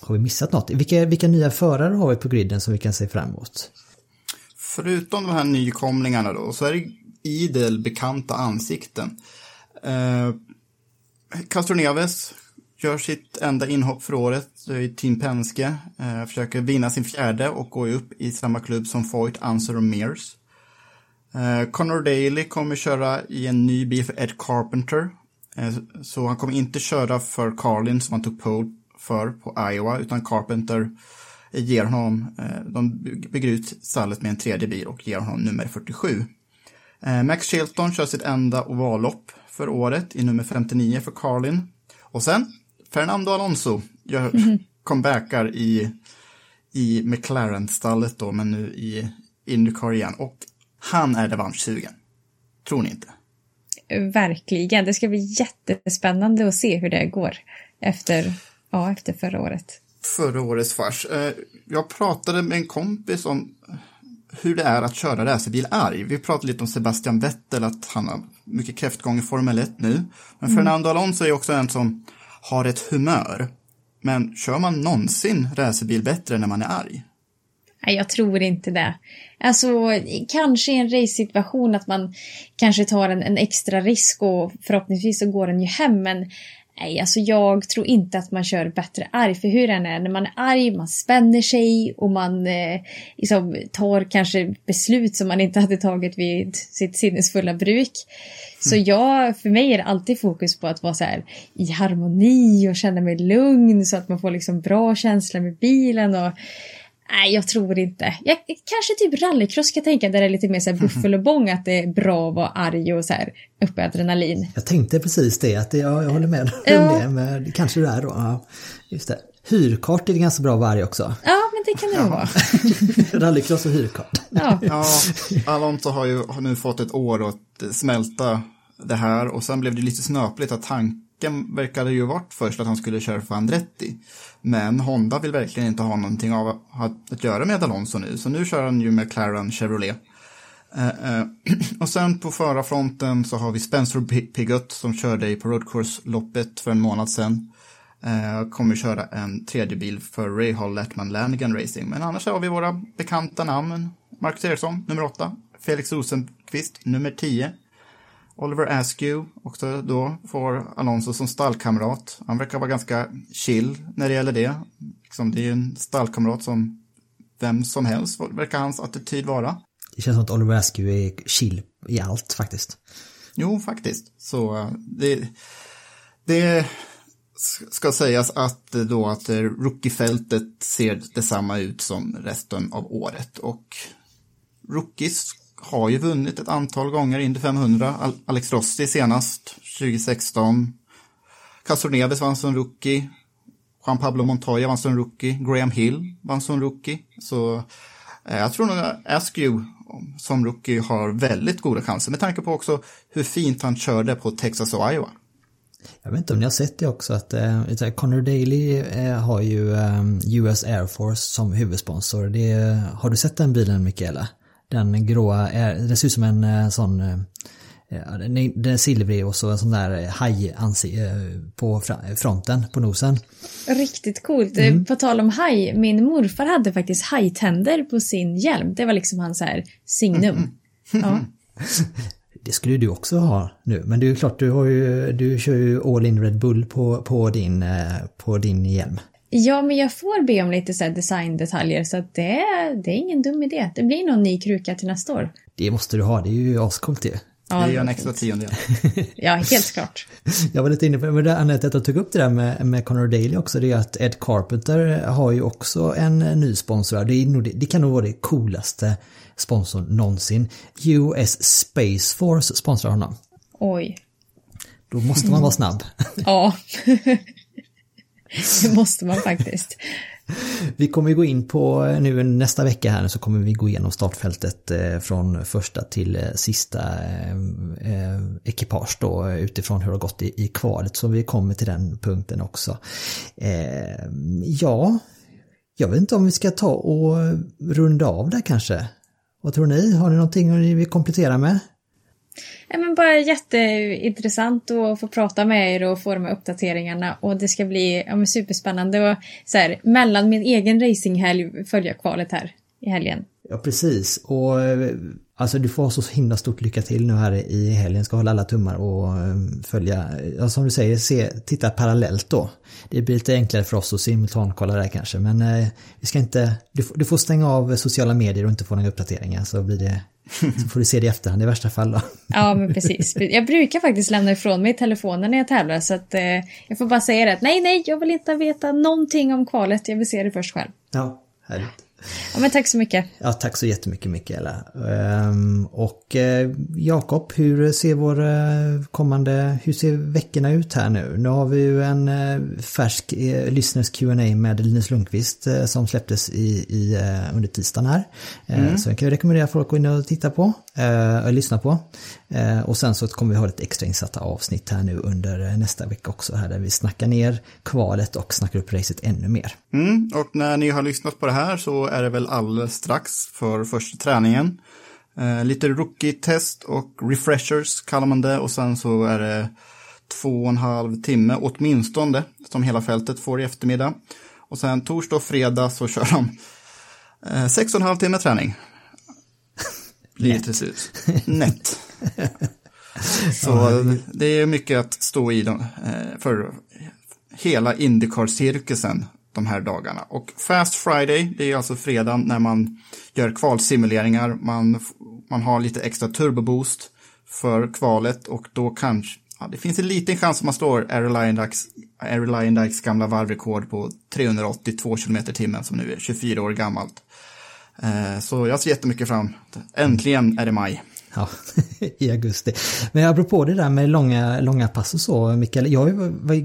har vi missat något? Vilka, vilka nya förare har vi på griden som vi kan se fram emot? Förutom de här nykomlingarna då, så är det idel bekanta ansikten. Eh, Castro Neves gör sitt enda inhopp för året i Team Penske. Eh, försöker vinna sin fjärde och gå upp i samma klubb som Foyt, Anser och Mears. Eh, Connor Daly kommer köra i en ny bil för Ed Carpenter. Eh, så han kommer inte köra för Carlin som han tog pole för på Iowa, utan Carpenter ger honom, eh, de bygger ut stallet med en tredje bil och ger honom nummer 47. Eh, Max Chilton kör sitt enda ovallopp för året i nummer 59 för Carlin. Och sen Fernando Alonso gör mm. comebackar i, i McLaren-stallet då, men nu i Indycar igen. Och han är revanschsugen. Tror ni inte? Verkligen. Det ska bli jättespännande att se hur det går efter Ja, efter förra året. Förra årets fars. Eh, jag pratade med en kompis om hur det är att köra racerbil arg. Vi pratade lite om Sebastian Vettel, att han har mycket kräftgång i Formel 1 nu. Men mm. Fernando Alonso är också en som har ett humör. Men kör man någonsin racerbil bättre när man är arg? Nej, jag tror inte det. Alltså, kanske i en race-situation att man kanske tar en, en, extra risk och förhoppningsvis så går den ju hem, men Nej, alltså jag tror inte att man kör bättre arg. För hur den är, när man är arg, man spänner sig och man eh, liksom, tar kanske beslut som man inte hade tagit vid sitt sinnesfulla bruk. Så mm. jag, för mig är det alltid fokus på att vara så här i harmoni och känna mig lugn så att man får liksom bra känsla med bilen. och Nej, jag tror inte. Jag, kanske typ rallycross kan jag tänka, där det är lite mer så här [laughs] buffel att det är bra att vara arg och så här uppe adrenalin. Jag tänkte precis det, att jag, jag håller med ja. om [laughs] det, men kanske det är då. Ja, just det. Hyrkart är det ganska bra varg också. Ja, men det kan det nog vara. [laughs] Rallycross och hyrkart. Ja. ja, Alonso har ju har nu fått ett år att smälta det här och sen blev det lite snöpligt att tanken verkade ju varit först att han skulle köra för Andretti. Men Honda vill verkligen inte ha någonting av att göra med Alonso nu, så nu kör han ju med McLaren Chevrolet. Uh, uh, [clears throat] och sen på förarfronten så har vi Spencer Pigott som körde på Road Course-loppet för en månad sedan. Eh, kommer köra en tredje bil för Ray Hall Lettman Lanigan Racing. Men annars har vi våra bekanta namn. Marcus Eriksson, nummer åtta. Felix Rosenqvist, nummer tio. Oliver Askew, också då får Alonso som stallkamrat. Han verkar vara ganska chill när det gäller det. Liksom, det är en stallkamrat som vem som helst verkar hans attityd vara. Det känns som att Oliver Askew är chill i allt faktiskt. Jo, faktiskt. Så eh, det, det ska sägas att eh, då att eh, rookiefältet ser detsamma ut som resten av året och rookies har ju vunnit ett antal gånger Indy 500. Alex Rossi senast 2016. Castroneves vann som rookie. Juan Pablo Montoya vann som rookie. Graham Hill vann som rookie. Så eh, jag tror nog Askew som rookie har väldigt goda chanser med tanke på också hur fint han körde på Texas och Iowa. Jag vet inte om ni har sett det också att eh, Connor Daly eh, har ju eh, US Air Force som huvudsponsor. Det, har du sett den bilen Mikaela? Den gråa, det ser ut som en eh, sån eh, den är silvrig och så en sån där haj eh, på fronten, på nosen. Riktigt coolt. Mm. På tal om haj, min morfar hade faktiskt hajtänder på sin hjälm. Det var liksom hans här signum. Mm. Ja. [laughs] Det skulle du också ha nu, men det är ju klart du har ju, du kör ju All In Red Bull på, på, din, på din hjälm. Ja, men jag får be om lite så designdetaljer så att det, det är ingen dum idé. Det blir någon ny kruka till nästa år. Det måste du ha, det är ju ascoolt det. Ja, det är ju en extra tiondel. [laughs] ja, helt klart. [laughs] Jag var lite inne på det, men det, Anette, att jag tog upp det där med, med Conor Daly också, det är att Ed Carpenter har ju också en ny sponsor. Det, nog, det kan nog vara det coolaste sponsorn någonsin. US Space Force sponsrar honom. Oj. Då måste man vara snabb. [laughs] ja. [laughs] Det måste man faktiskt. Vi kommer gå in på eh, nu nästa vecka här så kommer vi gå igenom startfältet eh, från första till eh, sista ekipage då utifrån hur det har gått i kvalet så vi kommer till den punkten också. Ja, jag vet inte om vi ska ta och runda av där kanske. Vad tror ni? Har ni någonting ni vill komplettera med? Ja, men bara jätteintressant att få prata med er och få de här uppdateringarna och det ska bli ja, superspännande och så här, mellan min egen racinghelg följa kvalet här i helgen. Ja precis och eh, alltså du får ha så himla stort lycka till nu här i helgen. Ska hålla alla tummar och eh, följa, ja, som du säger, se, titta parallellt då. Det blir lite enklare för oss att simultankolla där kanske men eh, vi ska inte, du, du får stänga av sociala medier och inte få några uppdateringar så blir det så får du se det i efterhand i värsta fall då. Ja, men precis. Jag brukar faktiskt lämna ifrån mig telefonen när jag tävlar så att eh, jag får bara säga det att nej, nej, jag vill inte veta någonting om kvalet. Jag vill se det först själv. Ja, härligt. Ja, men tack så mycket. Ja, tack så jättemycket Mikaela. Um, och uh, Jakob, hur ser vår uh, kommande, hur ser veckorna ut här nu? Nu har vi ju en uh, färsk lyssners Q&A med Linus Lundqvist som släpptes i, i, under tisdagen här. Mm. Så jag kan rekommendera folk att gå in och titta på, Eh, att lyssna på. Eh, och sen så kommer vi ha ett extra insatta avsnitt här nu under eh, nästa vecka också här där vi snackar ner kvalet och snackar upp racet ännu mer. Mm, och när ni har lyssnat på det här så är det väl alldeles strax för första träningen. Lite rookie-test och refreshers kallar man det och sen så är det två och en halv timme åtminstone som hela fältet får i eftermiddag. Och sen torsdag och fredag så kör de eh, sex och en halv timme träning. Slut. Nätt. [laughs] Så det är mycket att stå i dem, eh, för hela Indycar-cirkusen de här dagarna. Och Fast Friday, det är alltså fredagen när man gör kvalsimuleringar. Man, man har lite extra turboboost för kvalet och då kanske, ja, det finns en liten chans att man slår Air Dykes gamla varvrekord på 382 km timmen som nu är 24 år gammalt. Eh, så jag ser jättemycket fram. Äntligen är det maj. Ja, [laughs] i augusti. Men apropå det där med långa, långa pass och så, Mikael, jag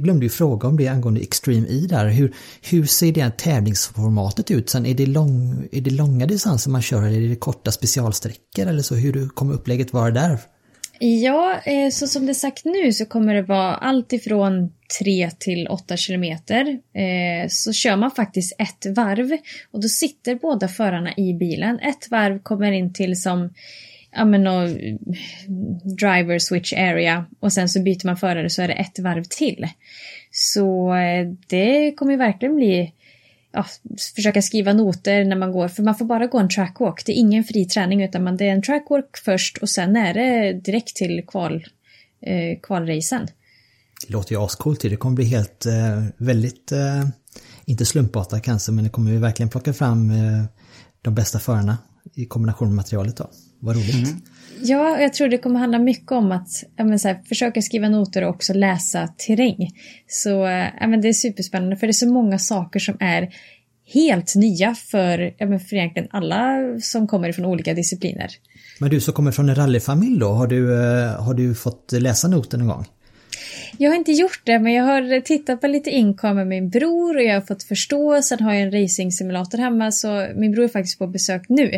glömde ju fråga om det angående Extreme E där. Hur, hur ser det tävlingsformatet ut sen? Är det, lång, är det långa distanser man kör eller är det korta specialsträckor eller så? Hur kommer upplägget vara där? Ja, eh, så som det är sagt nu så kommer det vara allt ifrån 3 till 8 kilometer. Eh, så kör man faktiskt ett varv och då sitter båda förarna i bilen. Ett varv kommer in till som ja men och, driver switch area och sen så byter man förare så är det ett varv till. Så eh, det kommer verkligen bli ja, försöka skriva noter när man går, för man får bara gå en trackwalk. Det är ingen fri träning utan man, det är en trackwalk först och sen är det direkt till kval, eh, kvalracen. Det låter ju ascoolt Det kommer bli helt, eh, väldigt, eh, inte slumpartat kanske, men det kommer ju verkligen plocka fram eh, de bästa förarna i kombination med materialet då. Vad roligt. Mm. Ja, jag tror det kommer handla mycket om att ja, så här, försöka skriva noter och också läsa terräng. Så ja, men det är superspännande för det är så många saker som är helt nya för, ja, men för egentligen alla som kommer från olika discipliner. Men du som kommer från en rallyfamilj då, har du, har du fått läsa noter någon gång? Jag har inte gjort det, men jag har tittat på lite inkam med min bror och jag har fått förstå. Sen har jag en racing-simulator hemma, så min bror är faktiskt på besök nu.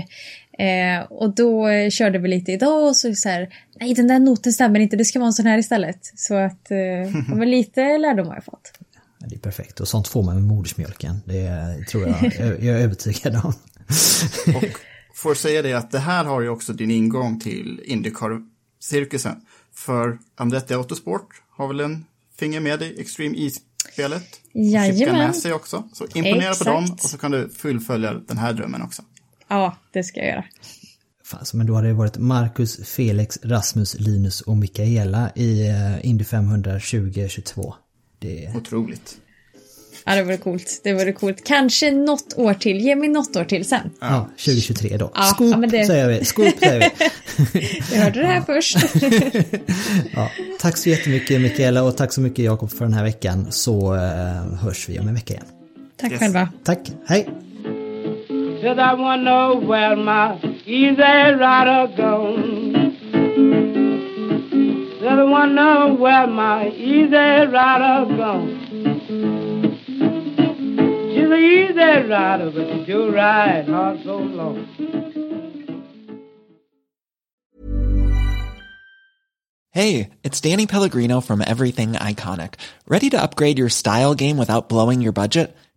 Eh, och då körde vi lite idag och så så här, nej den där noten stämmer inte, det ska vara en sån här istället. Så att, eh, [laughs] men lite lärdom har jag fått. Det är perfekt och sånt får man med modersmjölken. Det tror jag, [laughs] jag är övertygad om. och får säga det att det här har ju också din ingång till Indycar-cirkusen. För Andretti Autosport har väl en finger med i Extreme E-spelet? Jajamän. med sig också. Så imponera Exakt. på dem och så kan du fullfölja den här drömmen också. Ja, det ska jag göra. Fan, men då hade det varit Marcus, Felix, Rasmus, Linus och Mikaela i eh, Indy 500 2022. Det... Otroligt. Ja, det vore coolt. Det vore coolt. Kanske något år till. Ge mig något år till sen. Ja, 2023 då. Ja, Scoop ja, det... säger vi. Scoop säger vi. [laughs] du hörde det här först. [laughs] ja, tack så jättemycket Mikaela och tack så mycket Jakob för den här veckan. Så uh, hörs vi om en vecka igen. Tack yes. själva. Tack. Hej. Cause I wanna know where my easy rider gone. Said I wanna where my easy rider gone. She's an easy rider, but she do ride hard so long. Hey, it's Danny Pellegrino from Everything Iconic. Ready to upgrade your style game without blowing your budget?